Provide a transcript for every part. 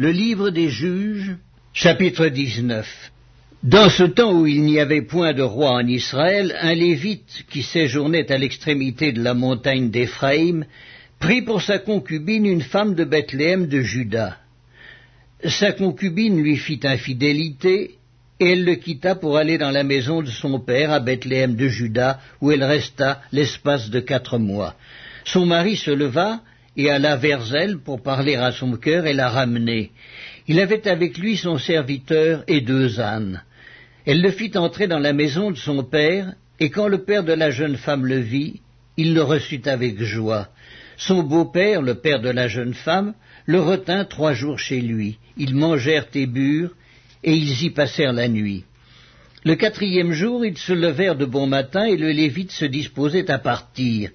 Le livre des juges, chapitre 19. Dans ce temps où il n'y avait point de roi en Israël, un lévite qui séjournait à l'extrémité de la montagne d'Éphraïm prit pour sa concubine une femme de Bethléem de Juda. Sa concubine lui fit infidélité, et elle le quitta pour aller dans la maison de son père à Bethléem de Juda, où elle resta l'espace de quatre mois. Son mari se leva et alla vers elle pour parler à son cœur et la ramener. Il avait avec lui son serviteur et deux ânes. Elle le fit entrer dans la maison de son père, et quand le père de la jeune femme le vit, il le reçut avec joie. Son beau-père, le père de la jeune femme, le retint trois jours chez lui. Ils mangèrent et burent, et ils y passèrent la nuit. Le quatrième jour, ils se levèrent de bon matin, et le Lévite se disposait à partir.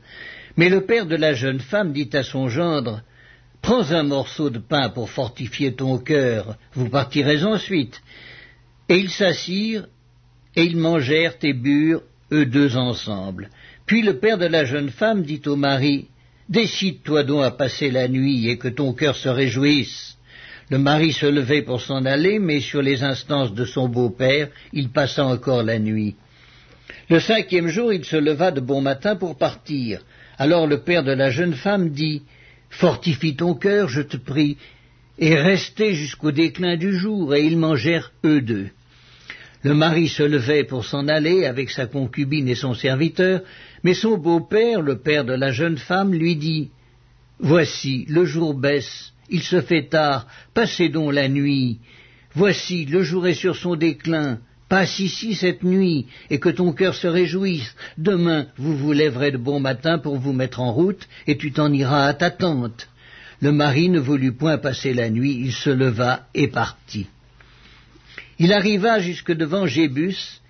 Mais le père de la jeune femme dit à son gendre, Prends un morceau de pain pour fortifier ton cœur, vous partirez ensuite. Et ils s'assirent, et ils mangèrent et burent, eux deux ensemble. Puis le père de la jeune femme dit au mari, Décide-toi donc à passer la nuit, et que ton cœur se réjouisse. Le mari se levait pour s'en aller, mais sur les instances de son beau-père, il passa encore la nuit. Le cinquième jour, il se leva de bon matin pour partir. Alors le père de la jeune femme dit, Fortifie ton cœur, je te prie, et restez jusqu'au déclin du jour, et ils mangèrent eux deux. Le mari se levait pour s'en aller avec sa concubine et son serviteur, mais son beau-père, le père de la jeune femme, lui dit, Voici, le jour baisse, il se fait tard, passez donc la nuit. Voici, le jour est sur son déclin, Passe ici cette nuit, et que ton cœur se réjouisse. Demain, vous vous lèverez de bon matin pour vous mettre en route, et tu t'en iras à ta tente. Le mari ne voulut point passer la nuit, il se leva et partit. Il arriva jusque devant Jébus,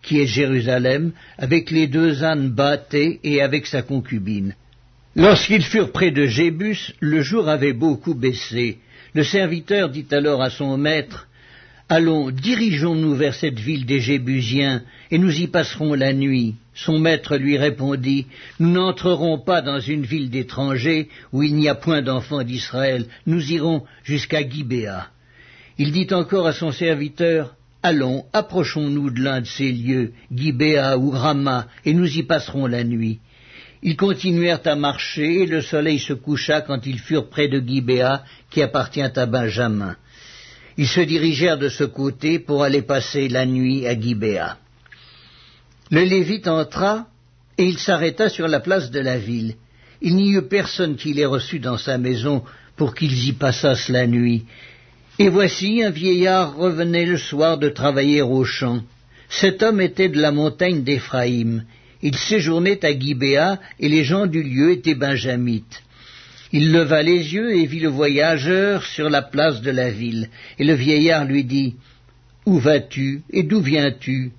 qui est Jérusalem, avec les deux ânes bâtés et avec sa concubine. Lorsqu'ils furent près de Jébus, le jour avait beaucoup baissé. Le serviteur dit alors à son maître, Allons, dirigeons-nous vers cette ville des Jébusiens, et nous y passerons la nuit. Son maître lui répondit, Nous n'entrerons pas dans une ville d'étrangers où il n'y a point d'enfants d'Israël, nous irons jusqu'à Gibéa. Il dit encore à son serviteur, Allons, approchons-nous de l'un de ces lieux, Gibéa ou Rama, et nous y passerons la nuit. Ils continuèrent à marcher, et le soleil se coucha quand ils furent près de Gibéa, qui appartient à Benjamin. Ils se dirigèrent de ce côté pour aller passer la nuit à Gibéa. Le Lévite entra et il s'arrêta sur la place de la ville. Il n'y eut personne qui les reçut dans sa maison pour qu'ils y passassent la nuit. Et voici un vieillard revenait le soir de travailler au champ. Cet homme était de la montagne d'Éphraïm. Il séjournait à Gibéa et les gens du lieu étaient benjamites. Il leva les yeux et vit le voyageur sur la place de la ville. Et le vieillard lui dit, Où vas-tu et d'où viens-tu?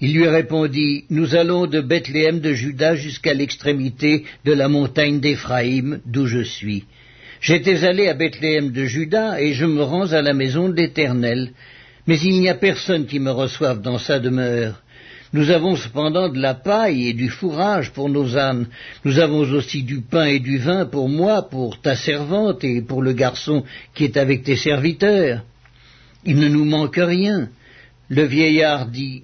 Il lui répondit, Nous allons de Bethléem de Juda jusqu'à l'extrémité de la montagne d'Éphraïm, d'où je suis. J'étais allé à Bethléem de Juda et je me rends à la maison de l'Éternel, mais il n'y a personne qui me reçoive dans sa demeure. Nous avons cependant de la paille et du fourrage pour nos ânes. Nous avons aussi du pain et du vin pour moi, pour ta servante et pour le garçon qui est avec tes serviteurs. Il ne nous manque rien. Le vieillard dit,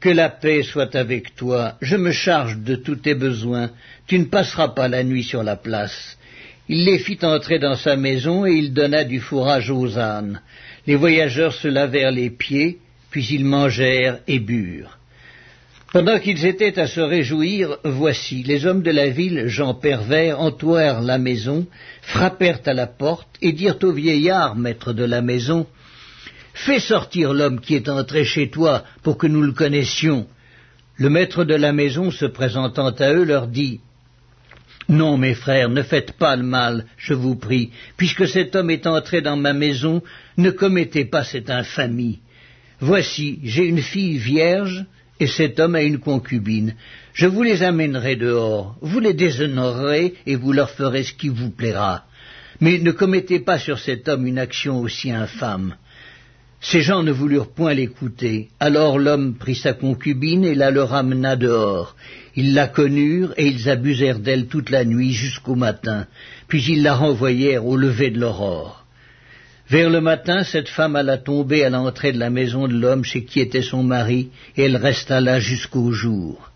Que la paix soit avec toi, je me charge de tous tes besoins, tu ne passeras pas la nuit sur la place. Il les fit entrer dans sa maison et il donna du fourrage aux ânes. Les voyageurs se lavèrent les pieds, puis ils mangèrent et burent. Pendant qu'ils étaient à se réjouir, voici, les hommes de la ville, gens pervers, entourèrent la maison, frappèrent à la porte, et dirent au vieillard, maître de la maison, Fais sortir l'homme qui est entré chez toi, pour que nous le connaissions. Le maître de la maison, se présentant à eux, leur dit, Non, mes frères, ne faites pas le mal, je vous prie, puisque cet homme est entré dans ma maison, ne commettez pas cette infamie. Voici, j'ai une fille vierge, et cet homme a une concubine. Je vous les amènerai dehors, vous les déshonorerez et vous leur ferez ce qui vous plaira. Mais ne commettez pas sur cet homme une action aussi infâme. Ces gens ne voulurent point l'écouter. Alors l'homme prit sa concubine et la leur amena dehors. Ils la connurent et ils abusèrent d'elle toute la nuit jusqu'au matin, puis ils la renvoyèrent au lever de l'aurore. Vers le matin, cette femme alla tomber à l'entrée de la maison de l'homme chez qui était son mari, et elle resta là jusqu'au jour.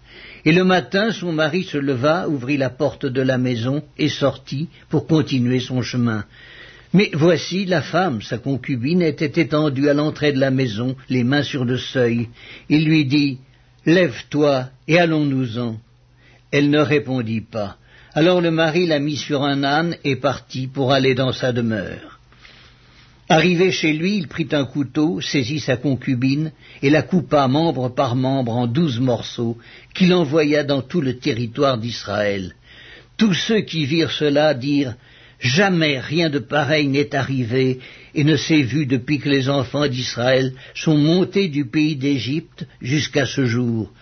Et le matin, son mari se leva, ouvrit la porte de la maison et sortit pour continuer son chemin. Mais voici la femme, sa concubine, était étendue à l'entrée de la maison, les mains sur le seuil. Il lui dit, Lève-toi et allons-nous-en. Elle ne répondit pas. Alors le mari la mit sur un âne et partit pour aller dans sa demeure. Arrivé chez lui, il prit un couteau, saisit sa concubine, et la coupa membre par membre en douze morceaux, qu'il envoya dans tout le territoire d'Israël. Tous ceux qui virent cela dirent Jamais rien de pareil n'est arrivé et ne s'est vu depuis que les enfants d'Israël sont montés du pays d'Égypte jusqu'à ce jour.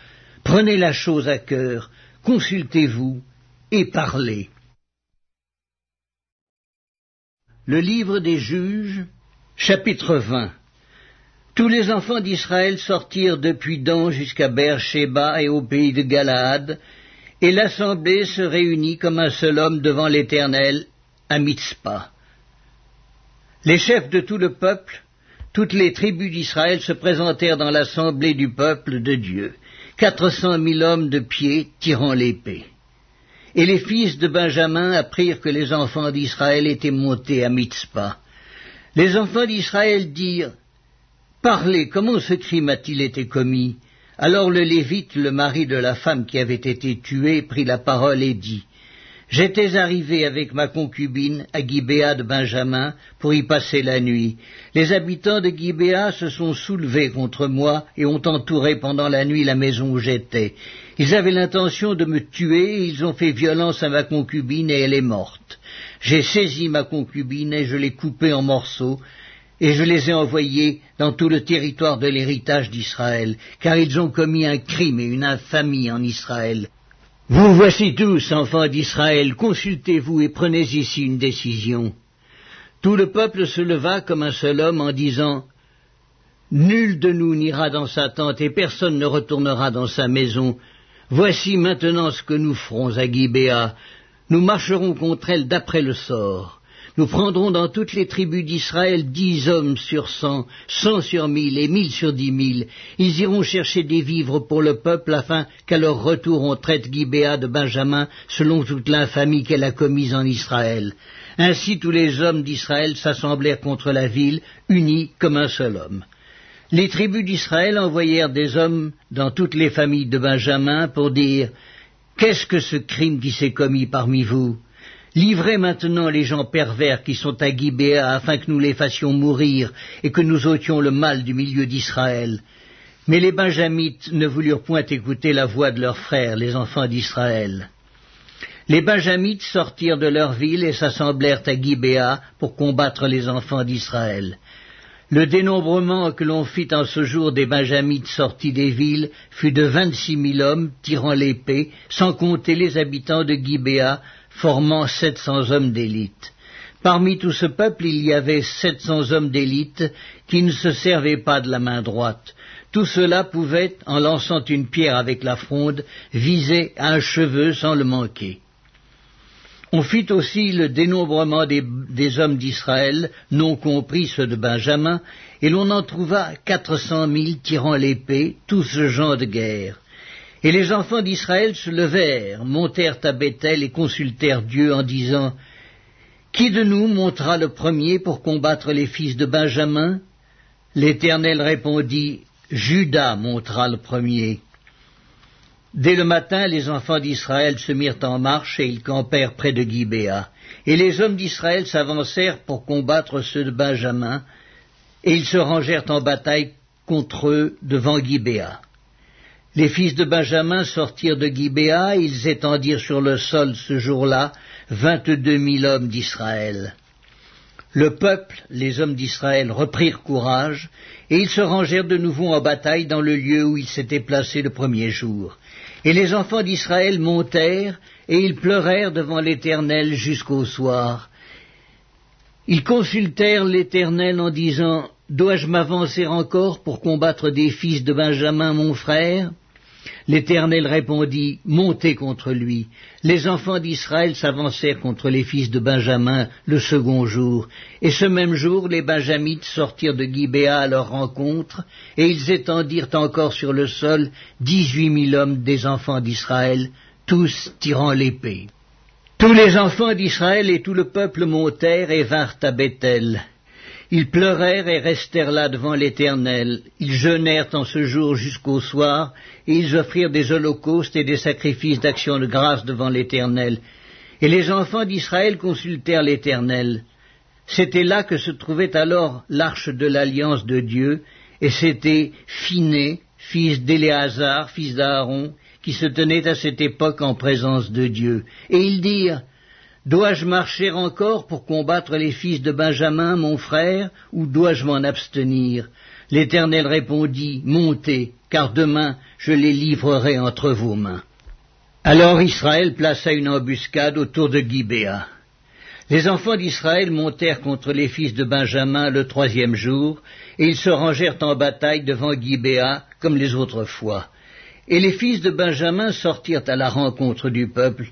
Prenez la chose à cœur, consultez-vous et parlez. Le livre des juges, chapitre 20 Tous les enfants d'Israël sortirent depuis Dan jusqu'à Beersheba et au pays de Galaad, et l'assemblée se réunit comme un seul homme devant l'Éternel à Mitzpah. Les chefs de tout le peuple, toutes les tribus d'Israël se présentèrent dans l'assemblée du peuple de Dieu, quatre cent mille hommes de pied tirant l'épée. Et les fils de Benjamin apprirent que les enfants d'Israël étaient montés à Mitzpah. Les enfants d'Israël dirent Parlez, comment ce crime a-t-il été commis? Alors le Lévite, le mari de la femme qui avait été tuée, prit la parole et dit J'étais arrivé avec ma concubine à Gibéa de Benjamin pour y passer la nuit. Les habitants de Gibéa se sont soulevés contre moi et ont entouré pendant la nuit la maison où j'étais. Ils avaient l'intention de me tuer et ils ont fait violence à ma concubine et elle est morte. J'ai saisi ma concubine et je l'ai coupée en morceaux et je les ai envoyés dans tout le territoire de l'héritage d'Israël, car ils ont commis un crime et une infamie en Israël. Vous voici tous, enfants d'Israël, consultez-vous et prenez ici une décision. Tout le peuple se leva comme un seul homme en disant Nul de nous n'ira dans sa tente et personne ne retournera dans sa maison. Voici maintenant ce que nous ferons à Gibéa. Nous marcherons contre elle d'après le sort. Nous prendrons dans toutes les tribus d'Israël dix hommes sur cent, cent sur mille et mille sur dix mille. Ils iront chercher des vivres pour le peuple afin qu'à leur retour on traite Gibéa de Benjamin selon toute l'infamie qu'elle a commise en Israël. Ainsi tous les hommes d'Israël s'assemblèrent contre la ville, unis comme un seul homme. Les tribus d'Israël envoyèrent des hommes dans toutes les familles de Benjamin pour dire Qu'est-ce que ce crime qui s'est commis parmi vous? Livrez maintenant les gens pervers qui sont à Gibéa afin que nous les fassions mourir et que nous ôtions le mal du milieu d'Israël. Mais les Benjamites ne voulurent point écouter la voix de leurs frères, les enfants d'Israël. Les Benjamites sortirent de leur ville et s'assemblèrent à Gibéa pour combattre les enfants d'Israël. Le dénombrement que l'on fit en ce jour des Benjamites sortis des villes fut de vingt-six mille hommes tirant l'épée, sans compter les habitants de Gibéa, formant sept cents hommes d'élite. Parmi tout ce peuple, il y avait sept cents hommes d'élite qui ne se servaient pas de la main droite. Tout cela pouvait, en lançant une pierre avec la fronde, viser un cheveu sans le manquer. On fit aussi le dénombrement des, des hommes d'Israël, non compris ceux de Benjamin, et l'on en trouva quatre cent mille tirant l'épée, tout ce genre de guerre. Et les enfants d'Israël se levèrent, montèrent à Bethel et consultèrent Dieu en disant Qui de nous montera le premier pour combattre les fils de Benjamin? L'Éternel répondit Judas montera le premier. Dès le matin, les enfants d'Israël se mirent en marche et ils campèrent près de Gibéa. Et les hommes d'Israël s'avancèrent pour combattre ceux de Benjamin, et ils se rangèrent en bataille contre eux devant Gibéa. Les fils de Benjamin sortirent de Gibéa, ils étendirent sur le sol ce jour-là vingt-deux mille hommes d'Israël. Le peuple, les hommes d'Israël, reprirent courage, et ils se rangèrent de nouveau en bataille dans le lieu où ils s'étaient placés le premier jour. Et les enfants d'Israël montèrent, et ils pleurèrent devant l'Éternel jusqu'au soir. Ils consultèrent l'Éternel en disant Dois-je m'avancer encore pour combattre des fils de Benjamin mon frère? L'Éternel répondit, Montez contre lui. Les enfants d'Israël s'avancèrent contre les fils de Benjamin le second jour, et ce même jour les Benjamites sortirent de Gibéa à leur rencontre, et ils étendirent encore sur le sol dix-huit mille hommes des enfants d'Israël, tous tirant l'épée. Tous les enfants d'Israël et tout le peuple montèrent et vinrent à Bethel. Ils pleurèrent et restèrent là devant l'Éternel. Ils jeûnèrent en ce jour jusqu'au soir, et ils offrirent des holocaustes et des sacrifices d'action de grâce devant l'Éternel. Et les enfants d'Israël consultèrent l'Éternel. C'était là que se trouvait alors l'arche de l'alliance de Dieu, et c'était Phiné, fils d'Éléazar, fils d'Aaron, qui se tenait à cette époque en présence de Dieu. Et ils dirent, Dois-je marcher encore pour combattre les fils de Benjamin, mon frère, ou dois-je m'en abstenir? L'Éternel répondit, Montez, car demain je les livrerai entre vos mains. Alors Israël plaça une embuscade autour de Gibéa. Les enfants d'Israël montèrent contre les fils de Benjamin le troisième jour, et ils se rangèrent en bataille devant Gibéa, comme les autres fois. Et les fils de Benjamin sortirent à la rencontre du peuple,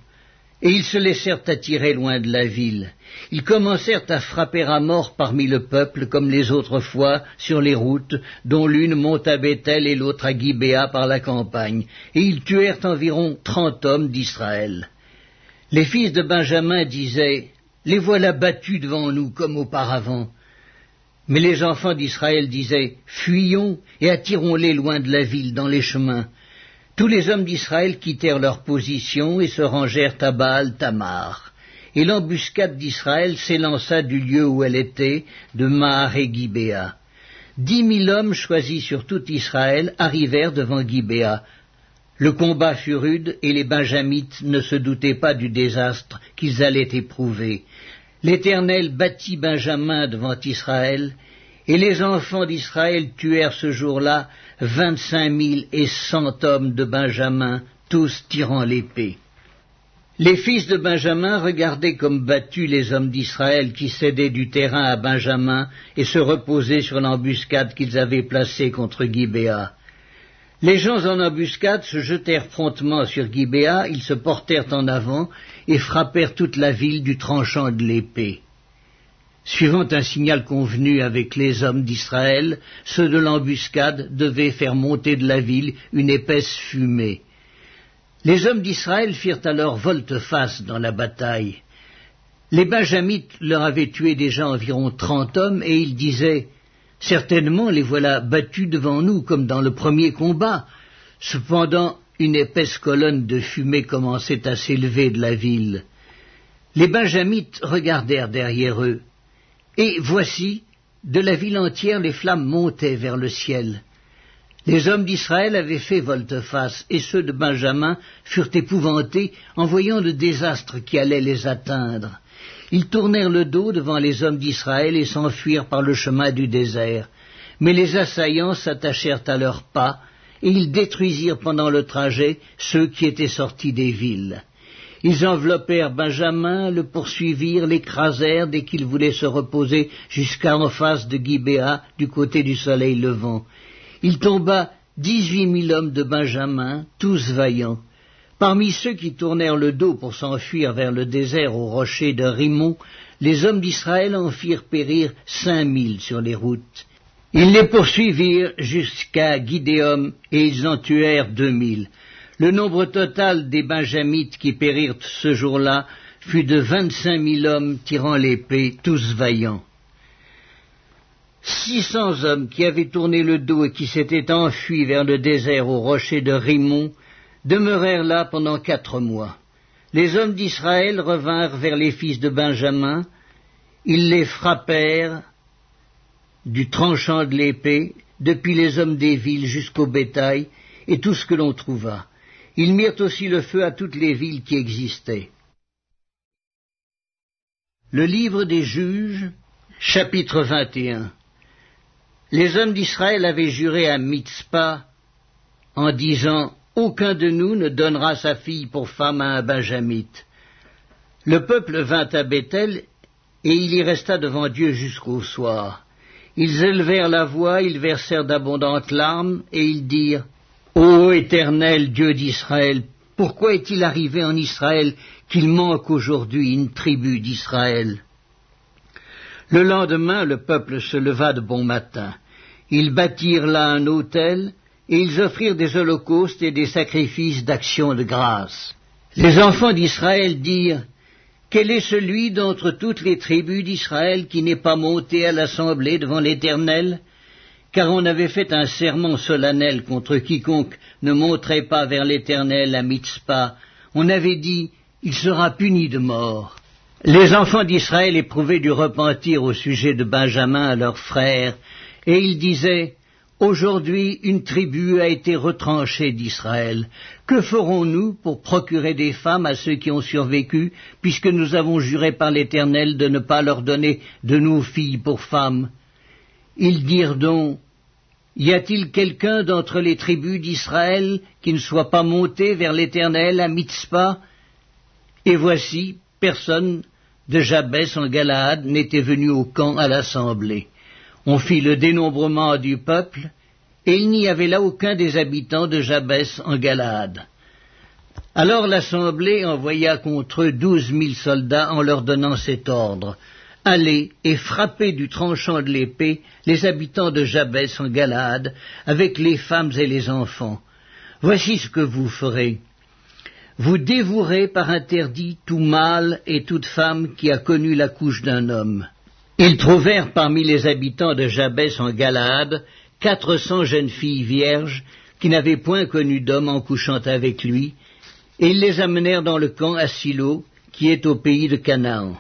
et ils se laissèrent attirer loin de la ville. Ils commencèrent à frapper à mort parmi le peuple, comme les autres fois, sur les routes, dont l'une monte à Bethel et l'autre à Gibéa par la campagne, et ils tuèrent environ trente hommes d'Israël. Les fils de Benjamin disaient, Les voilà battus devant nous comme auparavant. Mais les enfants d'Israël disaient, Fuyons et attirons-les loin de la ville dans les chemins. Tous les hommes d'Israël quittèrent leur position et se rangèrent à Baal Tamar. Et l'embuscade d'Israël s'élança du lieu où elle était, de Mahar et Gibéa. Dix mille hommes choisis sur tout Israël arrivèrent devant Gibéa. Le combat fut rude et les Benjamites ne se doutaient pas du désastre qu'ils allaient éprouver. L'Éternel battit Benjamin devant Israël, et les enfants d'Israël tuèrent ce jour-là vingt-cinq mille et cent hommes de Benjamin, tous tirant l'épée. Les fils de Benjamin regardaient comme battus les hommes d'Israël qui cédaient du terrain à Benjamin et se reposaient sur l'embuscade qu'ils avaient placée contre Gibéa. Les gens en embuscade se jetèrent promptement sur Gibéa, ils se portèrent en avant et frappèrent toute la ville du tranchant de l'épée. Suivant un signal convenu avec les hommes d'Israël, ceux de l'embuscade devaient faire monter de la ville une épaisse fumée. Les hommes d'Israël firent alors volte-face dans la bataille. Les Benjamites leur avaient tué déjà environ trente hommes, et ils disaient Certainement les voilà battus devant nous, comme dans le premier combat. Cependant, une épaisse colonne de fumée commençait à s'élever de la ville. Les Benjamites regardèrent derrière eux. Et voici, de la ville entière les flammes montaient vers le ciel. Les hommes d'Israël avaient fait volte-face, et ceux de Benjamin furent épouvantés en voyant le désastre qui allait les atteindre. Ils tournèrent le dos devant les hommes d'Israël et s'enfuirent par le chemin du désert. Mais les assaillants s'attachèrent à leurs pas, et ils détruisirent pendant le trajet ceux qui étaient sortis des villes. Ils enveloppèrent Benjamin, le poursuivirent, l'écrasèrent dès qu'il voulait se reposer jusqu'à en face de Gibéa, du côté du soleil levant. Il tomba dix-huit mille hommes de Benjamin, tous vaillants. Parmi ceux qui tournèrent le dos pour s'enfuir vers le désert au rocher de Rimon, les hommes d'Israël en firent périr cinq mille sur les routes. Ils les poursuivirent jusqu'à Gidéum et ils en tuèrent deux mille. Le nombre total des Benjamites qui périrent ce jour-là fut de vingt-cinq mille hommes tirant l'épée, tous vaillants. Six cents hommes qui avaient tourné le dos et qui s'étaient enfuis vers le désert au rocher de Rimon demeurèrent là pendant quatre mois. Les hommes d'Israël revinrent vers les fils de Benjamin, ils les frappèrent du tranchant de l'épée, depuis les hommes des villes jusqu'au bétail, et tout ce que l'on trouva. Ils mirent aussi le feu à toutes les villes qui existaient. Le livre des juges, chapitre 21 Les hommes d'Israël avaient juré à Mitzpah en disant Aucun de nous ne donnera sa fille pour femme à un benjamite. Le peuple vint à Bethel et il y resta devant Dieu jusqu'au soir. Ils élevèrent la voix, ils versèrent d'abondantes larmes, et ils dirent Ô Éternel Dieu d'Israël, pourquoi est-il arrivé en Israël qu'il manque aujourd'hui une tribu d'Israël? Le lendemain, le peuple se leva de bon matin. Ils bâtirent là un autel, et ils offrirent des holocaustes et des sacrifices d'action de grâce. Les enfants d'Israël dirent Quel est celui d'entre toutes les tribus d'Israël qui n'est pas monté à l'assemblée devant l'Éternel? Car on avait fait un serment solennel contre quiconque ne monterait pas vers l'Éternel à Mitzpah. On avait dit, il sera puni de mort. Les enfants d'Israël éprouvaient du repentir au sujet de Benjamin à leurs frères, et ils disaient, Aujourd'hui une tribu a été retranchée d'Israël. Que ferons-nous pour procurer des femmes à ceux qui ont survécu, puisque nous avons juré par l'Éternel de ne pas leur donner de nos filles pour femmes? Ils dirent donc, Y a-t-il quelqu'un d'entre les tribus d'Israël qui ne soit pas monté vers l'Éternel à Mitzpah? Et voici, personne de Jabès en Galaad n'était venu au camp à l'assemblée. On fit le dénombrement du peuple, et il n'y avait là aucun des habitants de Jabès en Galaad. Alors l'assemblée envoya contre eux douze mille soldats en leur donnant cet ordre allez et frappez du tranchant de l'épée les habitants de Jabès en Galaad, avec les femmes et les enfants. Voici ce que vous ferez. Vous dévouerez par interdit tout mâle et toute femme qui a connu la couche d'un homme. Ils trouvèrent parmi les habitants de Jabès en Galaad quatre cents jeunes filles vierges qui n'avaient point connu d'homme en couchant avec lui, et ils les amenèrent dans le camp à Silo, qui est au pays de Canaan.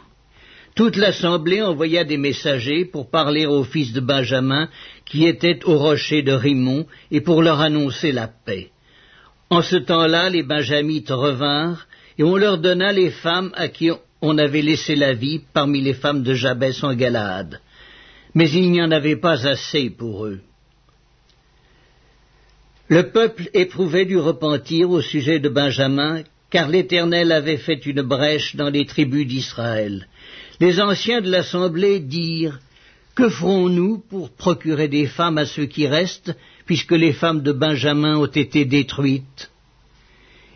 Toute l'assemblée envoya des messagers pour parler aux fils de Benjamin qui étaient au rocher de Rimon et pour leur annoncer la paix. En ce temps-là, les Benjamites revinrent et on leur donna les femmes à qui on avait laissé la vie parmi les femmes de Jabès en Galaad. Mais il n'y en avait pas assez pour eux. Le peuple éprouvait du repentir au sujet de Benjamin, car l'Éternel avait fait une brèche dans les tribus d'Israël les anciens de l'Assemblée dirent Que ferons-nous pour procurer des femmes à ceux qui restent, puisque les femmes de Benjamin ont été détruites?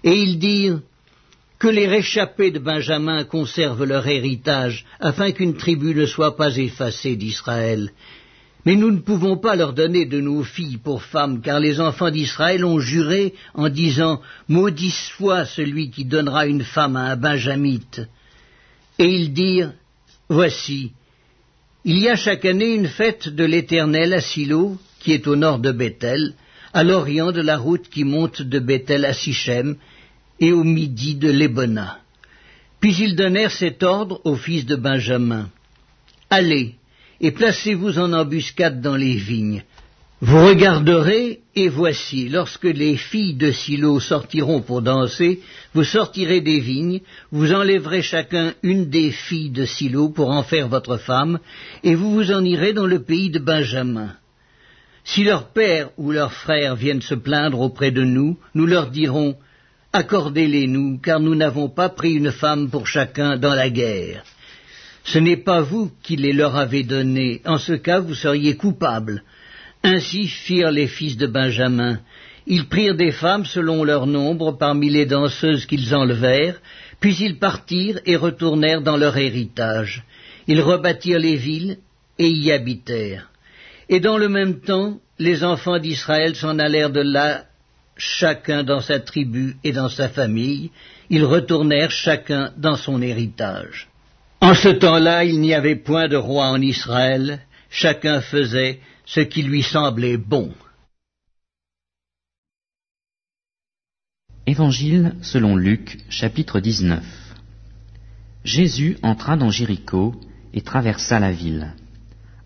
Et ils dirent Que les réchappés de Benjamin conservent leur héritage, afin qu'une tribu ne soit pas effacée d'Israël. Mais nous ne pouvons pas leur donner de nos filles pour femmes, car les enfants d'Israël ont juré en disant Maudit soit celui qui donnera une femme à un benjamite. Et ils dirent Voici, il y a chaque année une fête de l'Éternel à Silo, qui est au nord de Bethel, à l'orient de la route qui monte de Bethel à Sichem, et au midi de Lébona. Puis ils donnèrent cet ordre aux fils de Benjamin. Allez, et placez-vous en embuscade dans les vignes, vous regarderez, et voici, lorsque les filles de Silo sortiront pour danser, vous sortirez des vignes, vous enlèverez chacun une des filles de Silo pour en faire votre femme, et vous vous en irez dans le pays de Benjamin. Si leur père ou leur frère viennent se plaindre auprès de nous, nous leur dirons Accordez-les-nous, car nous n'avons pas pris une femme pour chacun dans la guerre. Ce n'est pas vous qui les leur avez donnés, en ce cas vous seriez coupables. Ainsi firent les fils de Benjamin. Ils prirent des femmes selon leur nombre parmi les danseuses qu'ils enlevèrent, puis ils partirent et retournèrent dans leur héritage. Ils rebâtirent les villes et y habitèrent. Et dans le même temps, les enfants d'Israël s'en allèrent de là, chacun dans sa tribu et dans sa famille, ils retournèrent chacun dans son héritage. En ce temps-là, il n'y avait point de roi en Israël, chacun faisait ce qui lui semblait bon. Évangile selon Luc, chapitre 19 Jésus entra dans Jéricho et traversa la ville.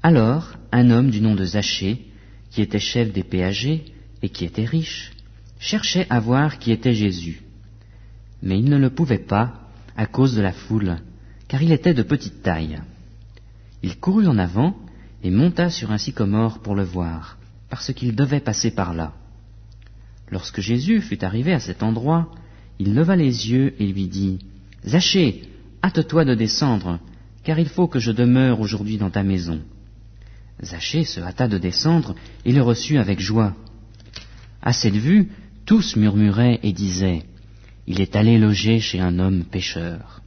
Alors, un homme du nom de Zachée, qui était chef des péagers et qui était riche, cherchait à voir qui était Jésus. Mais il ne le pouvait pas à cause de la foule, car il était de petite taille. Il courut en avant et monta sur un sycomore pour le voir, parce qu'il devait passer par là. Lorsque Jésus fut arrivé à cet endroit, il leva les yeux et lui dit, Zachée, hâte-toi de descendre, car il faut que je demeure aujourd'hui dans ta maison. Zachée se hâta de descendre et le reçut avec joie. À cette vue, Tous murmuraient et disaient, Il est allé loger chez un homme pécheur.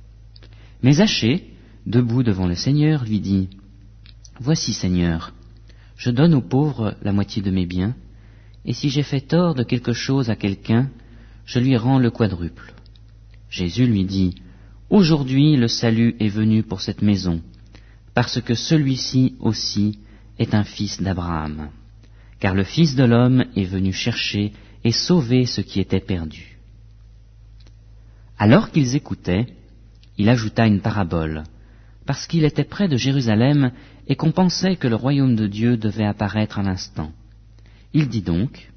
Mais Zachée, debout devant le Seigneur, lui dit, Voici, Seigneur, je donne aux pauvres la moitié de mes biens, et si j'ai fait tort de quelque chose à quelqu'un, je lui rends le quadruple. Jésus lui dit, Aujourd'hui le salut est venu pour cette maison, parce que celui-ci aussi est un fils d'Abraham. Car le Fils de l'homme est venu chercher et sauver ce qui était perdu. Alors qu'ils écoutaient, il ajouta une parabole, parce qu'il était près de Jérusalem et qu'on pensait que le royaume de Dieu devait apparaître à l'instant. Il dit donc,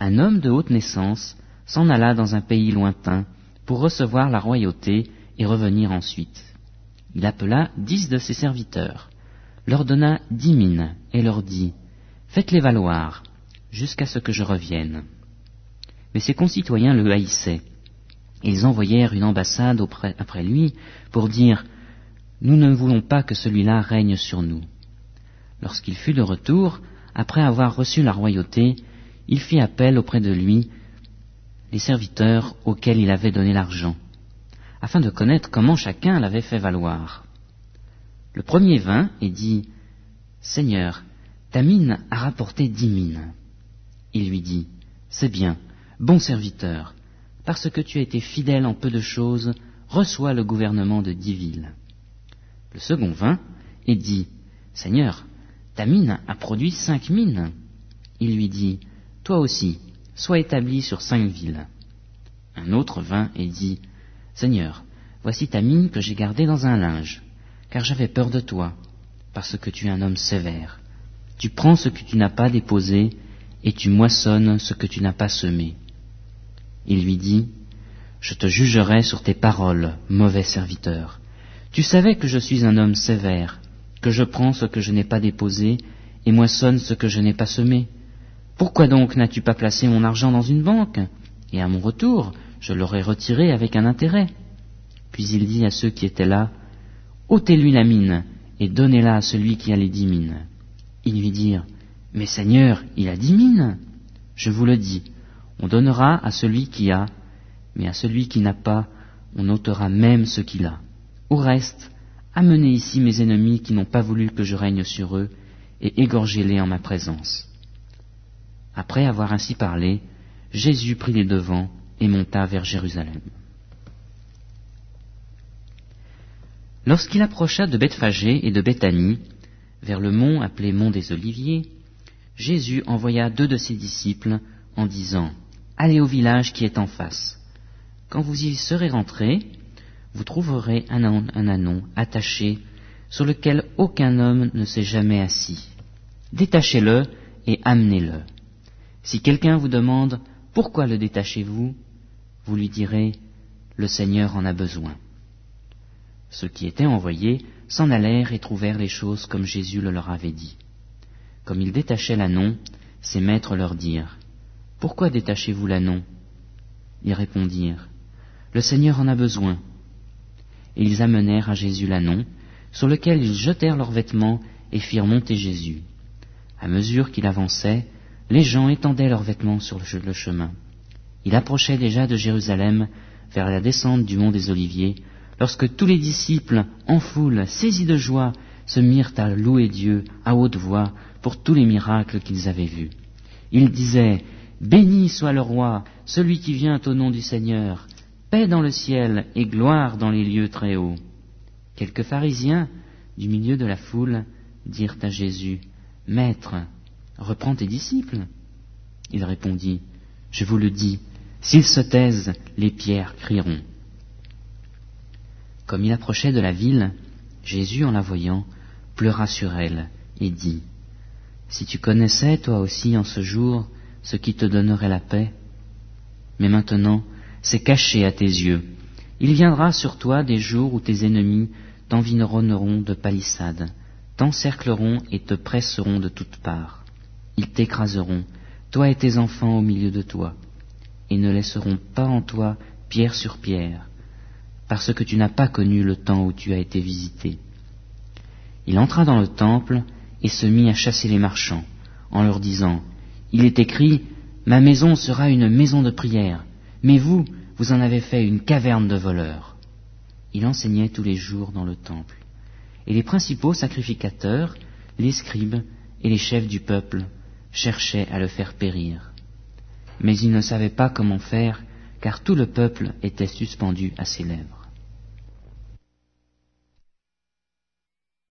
Un homme de haute naissance s'en alla dans un pays lointain pour recevoir la royauté et revenir ensuite. Il appela dix de ses serviteurs, leur donna dix mines et leur dit, Faites-les valoir jusqu'à ce que je revienne. Mais ses concitoyens le haïssaient. Ils envoyèrent une ambassade après lui pour dire, Nous ne voulons pas que celui-là règne sur nous. Lorsqu'il fut de retour, après avoir reçu la royauté, il fit appel auprès de lui les serviteurs auxquels il avait donné l'argent, afin de connaître comment chacun l'avait fait valoir. Le premier vint et dit, Seigneur, ta mine a rapporté dix mines. Il lui dit, C'est bien, bon serviteur, parce que tu as été fidèle en peu de choses, reçois le gouvernement de dix villes. Le second vint et dit, Seigneur, ta mine a produit cinq mines. Il lui dit, Toi aussi, sois établi sur cinq villes. Un autre vint et dit, Seigneur, voici ta mine que j'ai gardée dans un linge, car j'avais peur de toi, parce que tu es un homme sévère. Tu prends ce que tu n'as pas déposé, et tu moissonnes ce que tu n'as pas semé. Il lui dit, Je te jugerai sur tes paroles, mauvais serviteur. Tu savais que je suis un homme sévère, que je prends ce que je n'ai pas déposé, et moissonne ce que je n'ai pas semé. Pourquoi donc n'as-tu pas placé mon argent dans une banque Et à mon retour, je l'aurais retiré avec un intérêt? Puis il dit à ceux qui étaient là, ôtez-lui la mine, et donnez-la à celui qui a les dix mines. Ils lui dirent, Mais Seigneur, il a dix mines. Je vous le dis, on donnera à celui qui a, mais à celui qui n'a pas, on ôtera même ce qu'il a. Au reste, amenez ici mes ennemis qui n'ont pas voulu que je règne sur eux, et égorgez-les en ma présence. Après avoir ainsi parlé, Jésus prit les devants et monta vers Jérusalem. Lorsqu'il approcha de Bethphagée et de Béthanie, vers le mont appelé mont des Oliviers, Jésus envoya deux de ses disciples en disant Allez au village qui est en face. Quand vous y serez rentrés, vous trouverez un, un anon attaché sur lequel aucun homme ne s'est jamais assis. Détachez-le et amenez-le. Si quelqu'un vous demande pourquoi le détachez-vous, vous lui direz Le Seigneur en a besoin. Ceux qui étaient envoyés s'en allèrent et trouvèrent les choses comme Jésus le leur avait dit. Comme ils détachaient l'annon, ses maîtres leur dirent Pourquoi détachez-vous l'annon Ils répondirent Le Seigneur en a besoin. Ils amenèrent à Jésus l'annon, sur lequel ils jetèrent leurs vêtements et firent monter Jésus. À mesure qu'il avançait, les gens étendaient leurs vêtements sur le chemin. Il approchait déjà de Jérusalem vers la descente du mont des Oliviers, lorsque tous les disciples, en foule, saisis de joie, se mirent à louer Dieu à haute voix pour tous les miracles qu'ils avaient vus. Ils disaient, Béni soit le roi, celui qui vient au nom du Seigneur, paix dans le ciel et gloire dans les lieux très hauts. Quelques pharisiens, du milieu de la foule, dirent à Jésus, Maître, reprends tes disciples. Il répondit, Je vous le dis, s'ils se taisent, les pierres crieront. Comme il approchait de la ville, Jésus, en la voyant, pleura sur elle et dit, Si tu connaissais toi aussi en ce jour ce qui te donnerait la paix, mais maintenant c'est caché à tes yeux. Il viendra sur toi des jours où tes ennemis t'environneront de palissades, t'encercleront et te presseront de toutes parts. Ils t'écraseront, toi et tes enfants au milieu de toi, et ne laisseront pas en toi pierre sur pierre, parce que tu n'as pas connu le temps où tu as été visité. Il entra dans le temple et se mit à chasser les marchands, en leur disant, Il est écrit, Ma maison sera une maison de prière, mais vous, vous en avez fait une caverne de voleurs. Il enseignait tous les jours dans le temple. Et les principaux sacrificateurs, les scribes et les chefs du peuple cherchaient à le faire périr. Mais ils ne savaient pas comment faire, car tout le peuple était suspendu à ses lèvres.